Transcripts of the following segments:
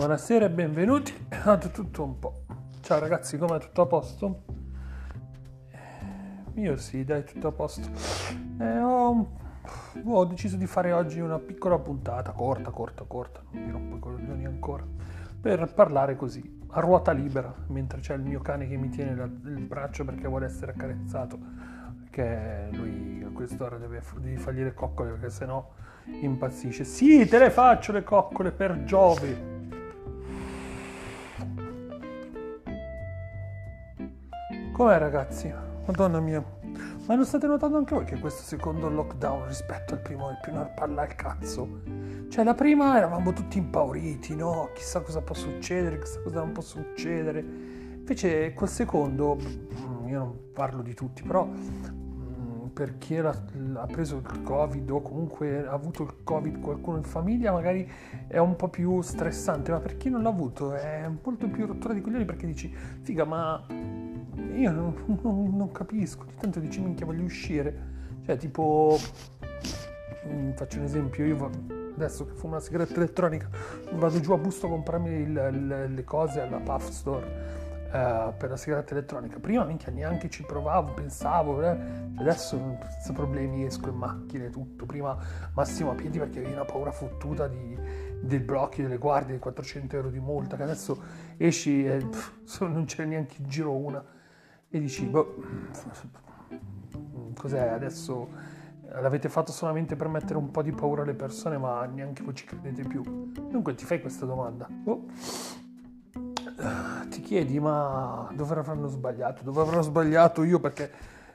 Buonasera e benvenuti a tutto un po'. Ciao ragazzi, come tutto a posto? Io sì, dai, tutto a posto. Eh, ho, ho, deciso di fare oggi una piccola puntata, corta, corta, corta, non mi rompo i coglioni ancora, per parlare così, a ruota libera, mentre c'è il mio cane che mi tiene il braccio perché vuole essere accarezzato, che lui a quest'ora deve, devi fargli le coccole perché sennò impazzisce. Sì, te le faccio le coccole per Giove. Com'è ragazzi? Madonna mia. Ma non state notando anche voi che questo secondo lockdown rispetto al primo è più una palla al cazzo? Cioè la prima eravamo tutti impauriti, no? Chissà cosa può succedere, chissà cosa non può succedere. Invece col secondo, mm, io non parlo di tutti, però mm, per chi ha preso il covid o comunque ha avuto il covid qualcuno in famiglia magari è un po' più stressante, ma per chi non l'ha avuto è molto più rottura di coglioni perché dici, figa ma io non, non, non capisco, di tanto dici minchia voglio uscire. Cioè tipo, mm, faccio un esempio, io adesso che fumo una sigaretta elettronica vado giù a busto a comprarmi il, il, le cose alla Puff Store. Uh, per la sigaretta elettronica. Prima minchia neanche ci provavo, pensavo, eh. adesso senza problemi esco in macchina e tutto. Prima massimo a piedi perché avevi una paura fottuta di, dei blocchi delle guardie, di 400 euro di multa, che adesso esci e pff, non c'è neanche in giro una e dici, boh, cos'è adesso? L'avete fatto solamente per mettere un po' di paura alle persone, ma neanche voi ci credete più. Dunque ti fai questa domanda. Oh. Ti chiedi, ma dove avranno sbagliato? Dove avrò sbagliato io? Perché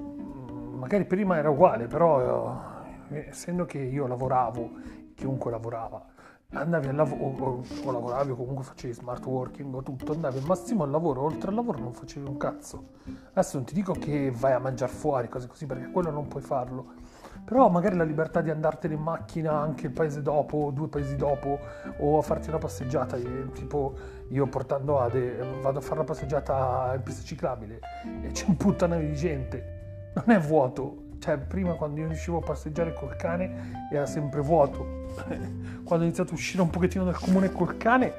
mm, magari prima era uguale, però eh, essendo che io lavoravo, chiunque lavorava, andavi al lavoro o, lavoravi o comunque facevi smart working o tutto, andavi al massimo al lavoro, oltre al lavoro non facevi un cazzo. Adesso non ti dico che vai a mangiare fuori, cose così, perché quello non puoi farlo. Però magari la libertà di andartene in macchina anche il paese dopo, due paesi dopo, o a farti una passeggiata, tipo io portando Ade, vado a fare una passeggiata in pista ciclabile e c'è un puttanaio di gente. Non è vuoto, cioè prima quando io riuscivo a passeggiare col cane era sempre vuoto. Quando ho iniziato a uscire un pochettino dal comune col cane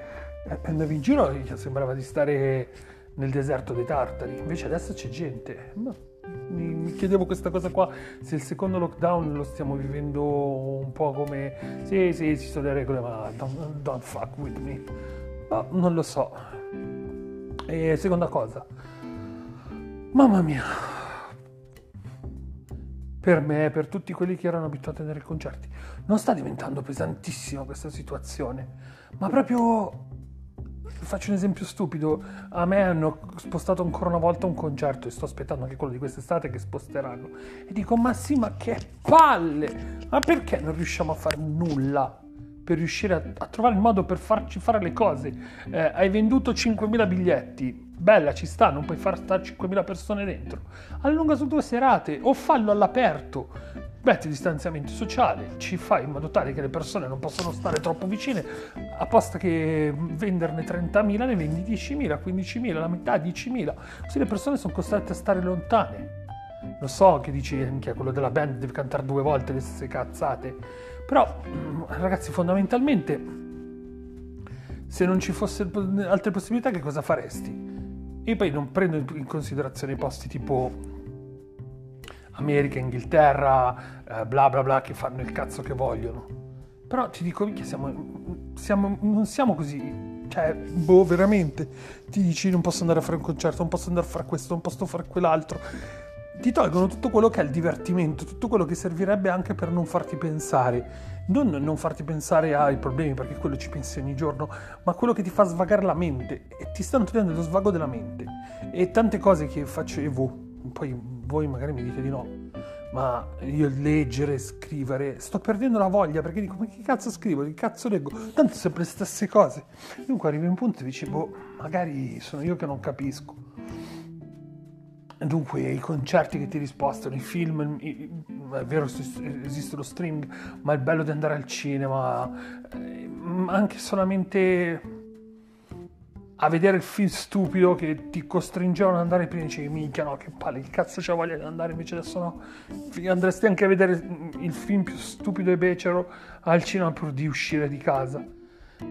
eh, andavi in giro e sembrava di stare nel deserto dei tartari. Invece adesso c'è gente. Mi, mi, chiedevo questa cosa qua se il secondo lockdown lo stiamo vivendo un po' come sì sì ci sono le regole ma don't, don't fuck with me. No, non lo so. E seconda cosa. Mamma mia per me, per tutti quelli che erano abituati ad andare ai concerti. Non sta diventando pesantissima questa situazione, ma proprio faccio un esempio stupido, a me hanno spostato ancora una volta un concerto e sto aspettando anche quello di quest'estate che sposteranno e dico ma sì ma che palle, ma perché non riusciamo a fare nulla? Per riuscire a, a, trovare il modo per farci fare le cose. Eh, hai venduto 5.000 biglietti, bella, ci sta, non puoi far stare 5.000 persone dentro. Allunga su due serate o fallo all'aperto. Metti distanziamento sociale, ci fai in modo tale che le persone non possano stare troppo vicine, apposta che venderne 30.000 ne vendi 10.000, 15.000, la metà 10.000, così le persone sono costrette a stare lontane. Lo so che dici che quello della band deve cantare due volte le stesse cazzate, però ragazzi fondamentalmente se non ci fossero altre possibilità che cosa faresti? Io poi non prendo in considerazione i posti tipo America, Inghilterra, eh, bla bla bla, che fanno il cazzo che vogliono. Però ti dico, che siamo, siamo, non siamo così. Cioè, boh, veramente. Ti dici non posso andare a fare un concerto, non posso andare a fare questo, non posso fare quell'altro. Ti tolgono tutto quello che è il divertimento, tutto quello che servirebbe anche per non farti pensare non, non farti pensare ai problemi perché quello ci pensi ogni giorno, ma quello che ti fa svagare la mente e ti stanno togliendo lo svago della mente. E tante cose che facevo, poi voi magari mi dite di no, ma io leggere, scrivere, sto perdendo la voglia perché dico ma che cazzo scrivo, che cazzo leggo, tanto sempre le stesse cose. Dunque arrivi a un punto e dici boh, magari sono io che non capisco. Dunque, i concerti che ti rispostano, i film, è vero esiste lo streaming, ma il bello di andare al cinema, eh, anche solamente a vedere il film stupido che ti costringevano ad andare prima dicevi minchia no che palle che cazzo c'è voglia di andare invece adesso no. Andresti anche a vedere il film più stupido e becero al cinema pur di uscire di casa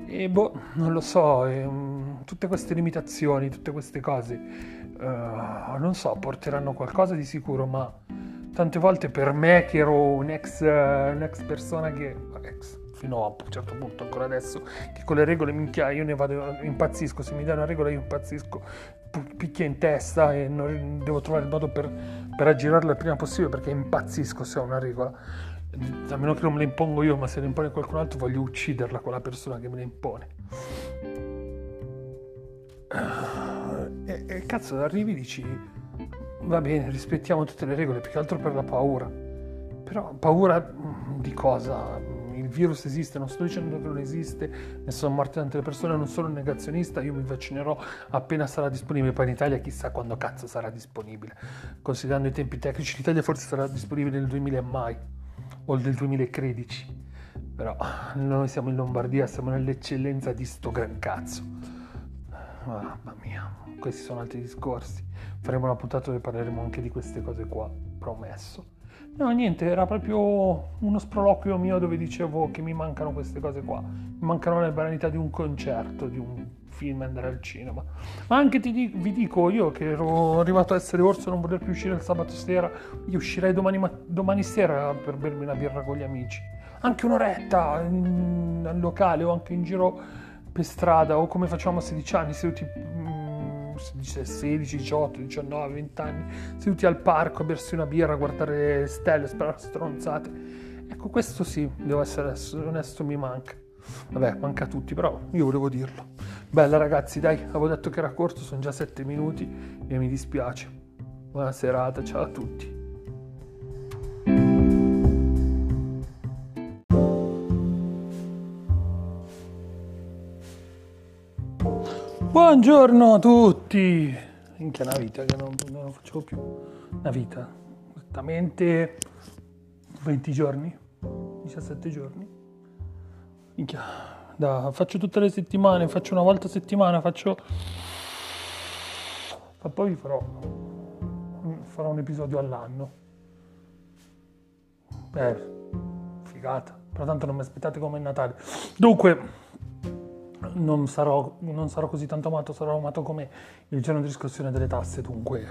E boh, non lo so, e, um, tutte queste limitazioni, tutte queste cose, uh, non so, porteranno qualcosa di sicuro, ma tante volte per me che ero un ex, uh, un'ex persona che... ex, fino a un certo punto, ancora adesso, che con le regole minchia io ne vado, impazzisco, se mi dai una regola io impazzisco, picchia in testa e non, devo trovare il modo per, per aggirarla il prima possibile perché impazzisco se ho una regola. A meno che non me la impongo io, ma se la impone qualcun altro voglio ucciderla quella persona che me la impone. E, e cazzo, arrivi e dici, va bene, rispettiamo tutte le regole, più che altro per la paura. Però paura mm, di cosa? virus esiste, non sto dicendo che non esiste, ne sono morte tante persone, non sono un negazionista, io mi vaccinerò appena sarà disponibile, poi in Italia chissà quando cazzo sarà disponibile, considerando i tempi tecnici, l'Italia forse sarà disponibile nel 2000 e mai, o nel 2013, però noi siamo in Lombardia, siamo nell'eccellenza di sto gran cazzo. Mamma mia, questi sono altri discorsi. Faremo una puntata dove parleremo anche di queste cose qua, promesso. No, niente, era proprio uno sproloquio mio dove dicevo che mi mancano queste cose qua. Mi mancano le banalità di un concerto, di un film, andare al cinema. Ma anche ti, vi dico, io che ero arrivato a essere orso e non voler più uscire il sabato sera, io uscirei domani, domani sera per bermi una birra con gli amici. Anche un'oretta in, al locale o anche in giro per strada o come facciamo a 16 anni, seduti 16, 18, 19, 20 anni, seduti al parco a bersi una birra, a guardare le stelle, sparare stronzate. Ecco, questo sì, devo essere onesto, mi manca. Vabbè, manca a tutti, però io volevo dirlo. Bella ragazzi, dai, avevo detto che era corto, sono già 7 minuti e mi dispiace. Buona serata, ciao a tutti. Buongiorno a tutti! Minchia una vita che non, non lo facevo più. Una vita. Esattamente 20 giorni? 17 giorni? Minchia. Da, faccio tutte le settimane, faccio una volta a settimana, faccio... Ma poi farò, farò un episodio all'anno. Beh, figata. Però tanto non mi aspettate come il Natale. Dunque non sarò, non sarò, così tanto amato, sarò amato come il giorno di riscossione delle tasse, dunque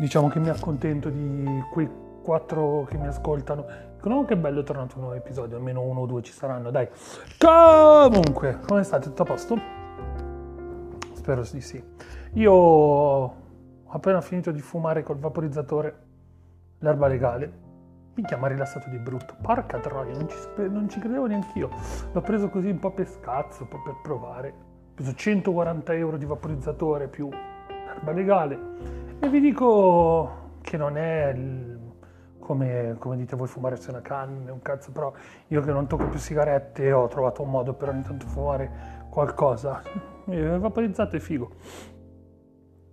diciamo che mi accontento di quei quattro che mi ascoltano. Dicono oh, che bello è tornato un nuovo episodio, almeno uno o due ci saranno, dai. Comunque, come state? Tutto a posto? Spero di sì. Io ho appena finito di fumare col vaporizzatore l'erba legale mi ha rilassato di brutto. Porca troia, non ci, non ci credevo neanche io. L'ho preso così un po' per scazzo, un po' per provare. Ho preso 140 euro di vaporizzatore più erba legale. E vi dico che non è il, come, come, dite voi fumare su una canna, un cazzo, però io che non tocco più sigarette ho trovato un modo per ogni tanto fumare qualcosa. Il vaporizzato è figo.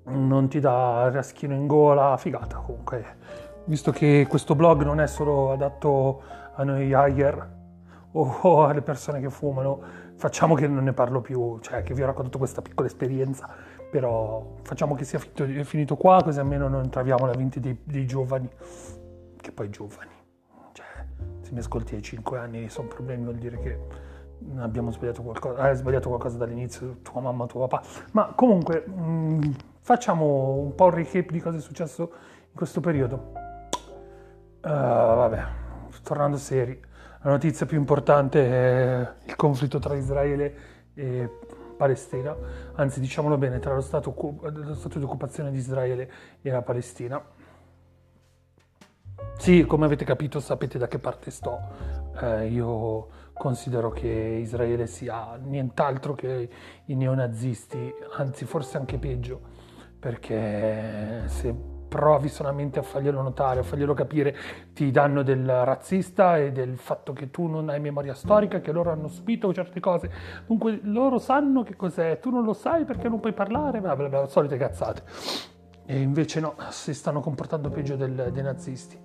Non ti dà raschino in gola, figata comunque visto che questo blog non è solo adatto a noi higher o alle persone che fumano, facciamo che non ne parlo più, cioè che vi ho raccontato questa piccola esperienza, però facciamo che sia finito, finito qua, così almeno non traviamo la mente dei, dei, giovani, che poi giovani, cioè se mi ascolti ai 5 anni sono problemi, vuol dire che abbiamo sbagliato qualcosa, hai sbagliato qualcosa dall'inizio, tua mamma, tuo papà, ma comunque mh, mm, facciamo un po' un recap di cosa è successo in questo periodo. Uh, vabbè, tornando seri, la notizia più importante è il conflitto tra Israele e Palestina, anzi diciamolo bene, tra lo stato, lo stato di occupazione di Israele e la Palestina. Sì, come avete capito sapete da che parte sto. Eh, io considero che Israele sia nient'altro che i neonazisti, anzi forse anche peggio, perché se provi solamente a farglielo notare, a farglielo capire, ti danno del razzista e del fatto che tu non hai memoria storica, che loro hanno subito certe cose. Dunque loro sanno che cos'è, tu non lo sai perché non puoi parlare, bla bla, solite cazzate. E invece no, si stanno comportando peggio del, dei nazisti.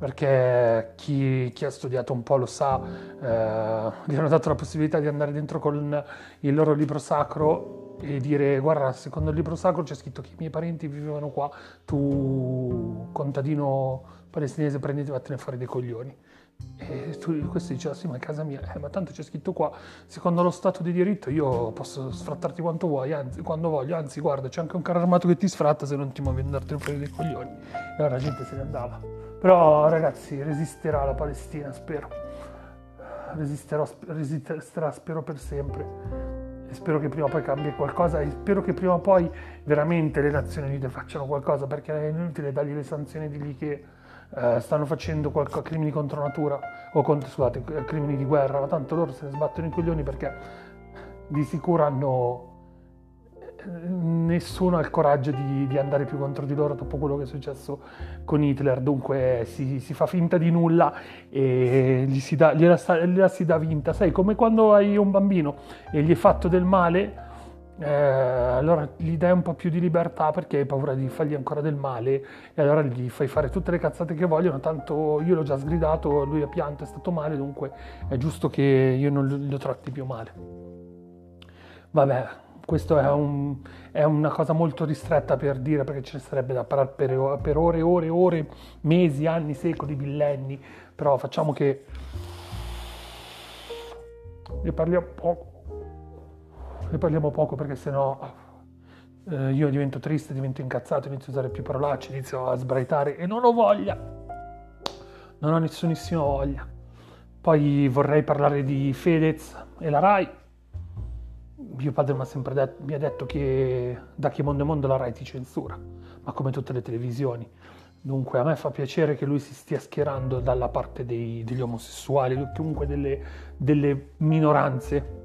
Perché chi, chi, ha studiato un po' lo sa, eh, gli hanno dato la possibilità di andare dentro con il loro libro sacro e dire guarda secondo il libro sacro c'è scritto che i miei parenti vivevano qua tu contadino palestinese prenditi e vattene fare dei coglioni E tu, questo diceva, sì, ma è casa mia, eh, ma tanto c'è scritto qua, secondo lo Stato di diritto io posso sfrattarti quanto vuoi, anzi, quando voglio, anzi, guarda, c'è anche un carro armato che ti sfratta se non ti muovi andartene fuori dei coglioni. E allora la gente se ne andava. Però, ragazzi, resisterà la Palestina, spero. Resisterò, resisterà, spero, per sempre. E spero che prima o poi cambi qualcosa e spero che prima o poi veramente le Nazioni Unite facciano qualcosa, perché è inutile dargli le sanzioni di lì che eh, stanno facendo qualcosa, crimini contro natura o contro, scusate, crimini di guerra, ma tanto loro se ne sbattono i coglioni perché di sicuro hanno nessuno ha il coraggio di, di, andare più contro di loro dopo quello che è successo con Hitler, dunque si, si fa finta di nulla e gli si, dà, gliela, gliela si dà vinta. Sai, come quando hai un bambino e gli hai fatto del male, eh, allora gli dai un po' più di libertà perché hai paura di fargli ancora del male e allora gli fai fare tutte le cazzate che vogliono, tanto io l'ho già sgridato, lui ha pianto, è stato male, dunque è giusto che io non lo tratti più male. Vabbè, questo è, un, è, una cosa molto ristretta per dire perché ce ne sarebbe da parlare per, per ore e ore e ore, mesi, anni, secoli, millenni, però facciamo che ne parliamo poco ne parliamo poco perché sennò eh, io divento triste, divento incazzato, inizio a usare più parolacce, inizio a sbraitare e non ho voglia. Non ho nessunissima voglia. Poi vorrei parlare di Fedez e la RAI. Mio padre mi ha sempre detto, mi ha detto che da che mondo è mondo la RAI ti censura, ma come tutte le televisioni. Dunque a me fa piacere che lui si stia schierando dalla parte dei, degli omosessuali, comunque delle, delle minoranze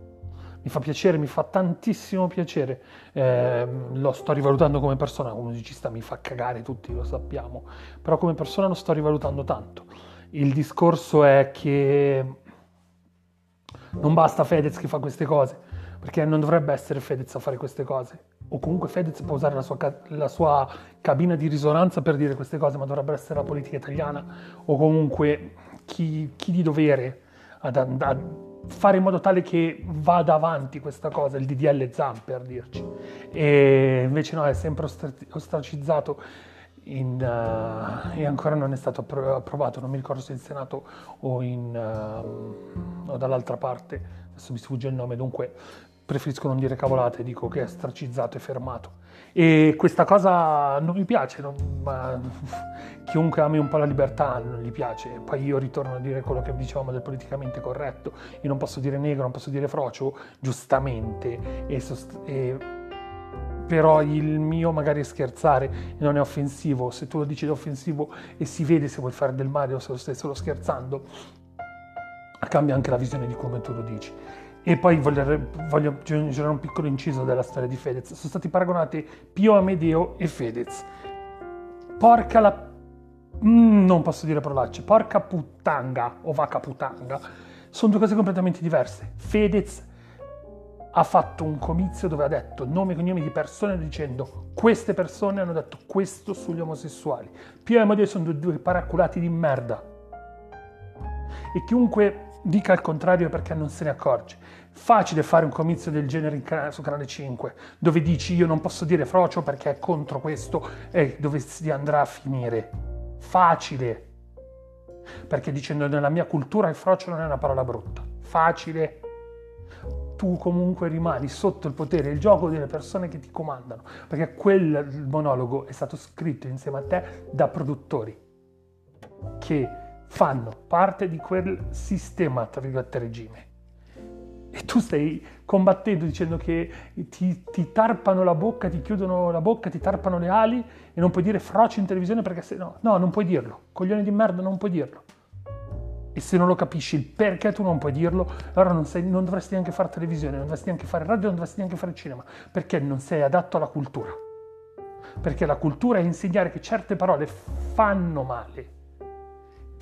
mi fa piacere, mi fa tantissimo piacere. Eh, lo sto rivalutando come persona, come musicista mi fa cagare tutti, lo sappiamo, però come persona lo sto rivalutando tanto. Il discorso è che non basta Fedez che fa queste cose, perché non dovrebbe essere Fedez a fare queste cose. O comunque Fedez può usare la sua, la sua cabina di risonanza per dire queste cose, ma dovrebbe essere la politica italiana o comunque chi, chi di dovere ad andare fare in modo tale che vada avanti questa cosa, il DDL ZAM per dirci. E invece no, è sempre ostracizzato in, uh, e ancora non è stato approvato, non mi ricordo se in Senato o, in, uh, o dall'altra parte, adesso mi sfugge il nome, dunque preferisco non dire cavolate, dico che è stracizzato e fermato. E questa cosa non mi piace, non, ma chiunque ami un po' la libertà non gli piace. Poi io ritorno a dire quello che dicevamo del politicamente corretto. Io non posso dire negro, non posso dire frocio, giustamente. E sost- e però il mio magari è scherzare non è offensivo. Se tu lo dici è offensivo e si vede se vuoi fare del male o se lo stai solo scherzando, cambia anche la visione di come tu lo dici. E poi voglio, voglio aggiungere un piccolo inciso della storia di Fedez. Sono stati paragonati Pio Amedeo e Fedez. Porca la... Mm, non posso dire parolacce. Porca puttanga o vaca puttanga. Sono due cose completamente diverse. Fedez ha fatto un comizio dove ha detto nomi e cognomi di persone dicendo queste persone hanno detto questo sugli omosessuali. Pio e Amedeo sono due, due paraculati di merda. E chiunque dica il contrario perché non se ne accorge. Facile fare un comizio del genere can- su Canale 5, dove dici io non posso dire frocio perché è contro questo e dove si andrà a finire. Facile. Perché dicendo nella mia cultura il frocio non è una parola brutta. Facile. Tu comunque rimani sotto il potere, il gioco delle persone che ti comandano, perché quel monologo è stato scritto insieme a te da produttori che fanno parte di quel sistema, tra virgolette, regime. E tu stai combattendo dicendo che ti, ti, tarpano la bocca, ti chiudono la bocca, ti tarpano le ali e non puoi dire froci in televisione perché se no, no, non puoi dirlo. Coglione di merda, non puoi dirlo. E se non lo capisci il perché tu non puoi dirlo, allora non, sei, non dovresti neanche fare televisione, non dovresti neanche fare radio, non dovresti neanche fare cinema, perché non sei adatto alla cultura. Perché la cultura è insegnare che certe parole fanno male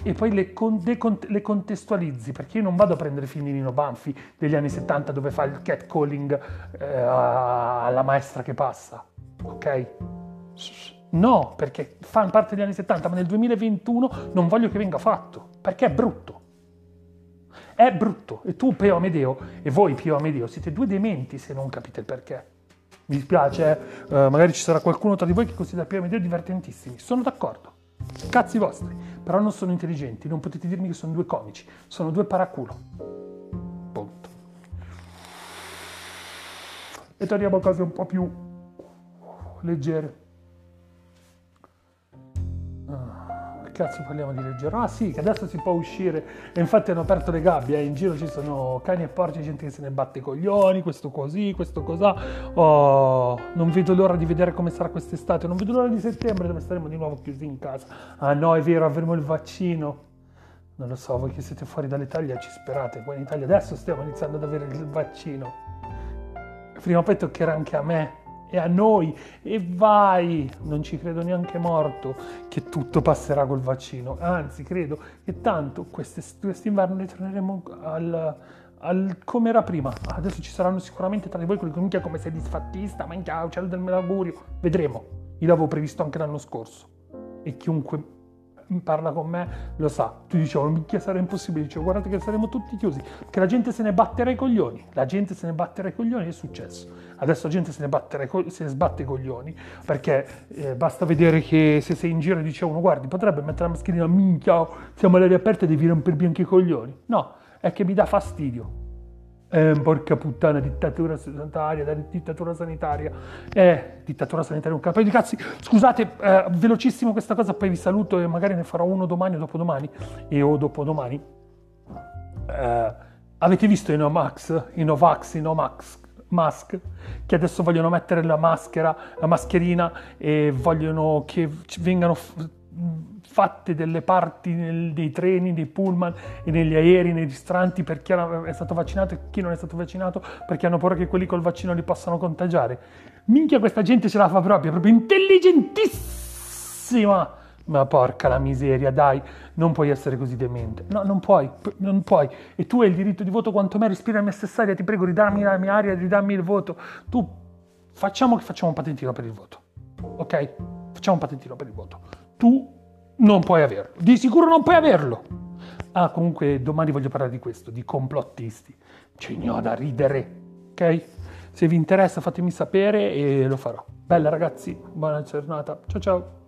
e poi le, con, decont- le, contestualizzi, perché io non vado a prendere film di Nino Banfi degli anni 70 dove fa il catcalling eh, alla maestra che passa, ok? No, perché fa parte degli anni 70, ma nel 2021 non voglio che venga fatto, perché è brutto. È brutto. E tu, Pio Amedeo, e voi, Pio Amedeo, siete due dementi se non capite il perché. Mi dispiace, eh? uh, magari ci sarà qualcuno tra di voi che considera Pio Amedeo divertentissimi. Sono d'accordo. Cazzi vostri però non sono intelligenti, non potete dirmi che sono due comici, sono due paraculo. Punto. E torniamo a cose un po' più leggere. Cazzo parliamo di leggero? Ah sì, che adesso si può uscire e infatti hanno aperto le gabbie, eh. in giro ci sono cani e porci, gente che se ne batte i coglioni, questo così, questo cos'ha. Oh, non vedo l'ora di vedere come sarà quest'estate, non vedo l'ora di settembre dove staremo di nuovo chiusi in casa. Ah no, è vero, avremo il vaccino. Non lo so, voi che siete fuori dall'Italia ci sperate, qua in Italia adesso stiamo iniziando ad avere il vaccino. Prima o poi toccherà anche a me e a noi e vai, non ci credo neanche morto che tutto passerà col vaccino, anzi credo che tanto quest'inverno ritorneremo al, al, come era prima. Adesso ci saranno sicuramente tra di voi quelli che minchia come sei disfattista, minchia, cielo del melaugurio, vedremo. Io l'avevo previsto anche l'anno scorso e chiunque parla con me lo sa. Tu dicevo, minchia sarà impossibile, dicevo guardate che saremo tutti chiusi, perché la gente se ne batterà i coglioni, la gente se ne batterà i coglioni, è successo. Adesso la gente se ne, batterà, se ne sbatte i coglioni, perché eh, basta vedere che se sei in giro e dice uno guardi potrebbe mettere la mascherina, minchia, siamo all'aria aperta e devi rompermi anche i coglioni. No, è che mi dà fastidio eh, porca puttana, dittatura sanitaria, dittatura sanitaria. Eh, dittatura sanitaria, un capo di cazzi. Scusate, eh, velocissimo questa cosa, poi vi saluto e magari ne farò uno domani o dopodomani. E o dopodomani. Eh, avete visto i Nomax, i Novax, i Nomax? Musk, che adesso vogliono mettere la maschera, la mascherina e vogliono che vengano fatte delle parti nel, dei treni, dei pullman e negli aerei, nei ristoranti per chi è stato vaccinato e chi non è stato vaccinato perché hanno paura che quelli col vaccino li possano contagiare. Minchia questa gente ce la fa proprio, proprio intelligentissima! Ma porca la miseria, dai, non puoi essere così demente. No, non puoi, non puoi. E tu hai il diritto di voto quanto me, respira la mia stessa aria, ti prego, ridammi la mia aria, ridammi il voto. Tu, facciamo che facciamo un patentino per il voto, ok? Facciamo un patentino per il voto. Tu non puoi averlo. Di sicuro non puoi averlo. Ah, comunque domani voglio parlare di questo, di complottisti. Ce ne ho da ridere, ok? Se vi interessa fatemi sapere e lo farò. Bella ragazzi, buona giornata. Ciao ciao.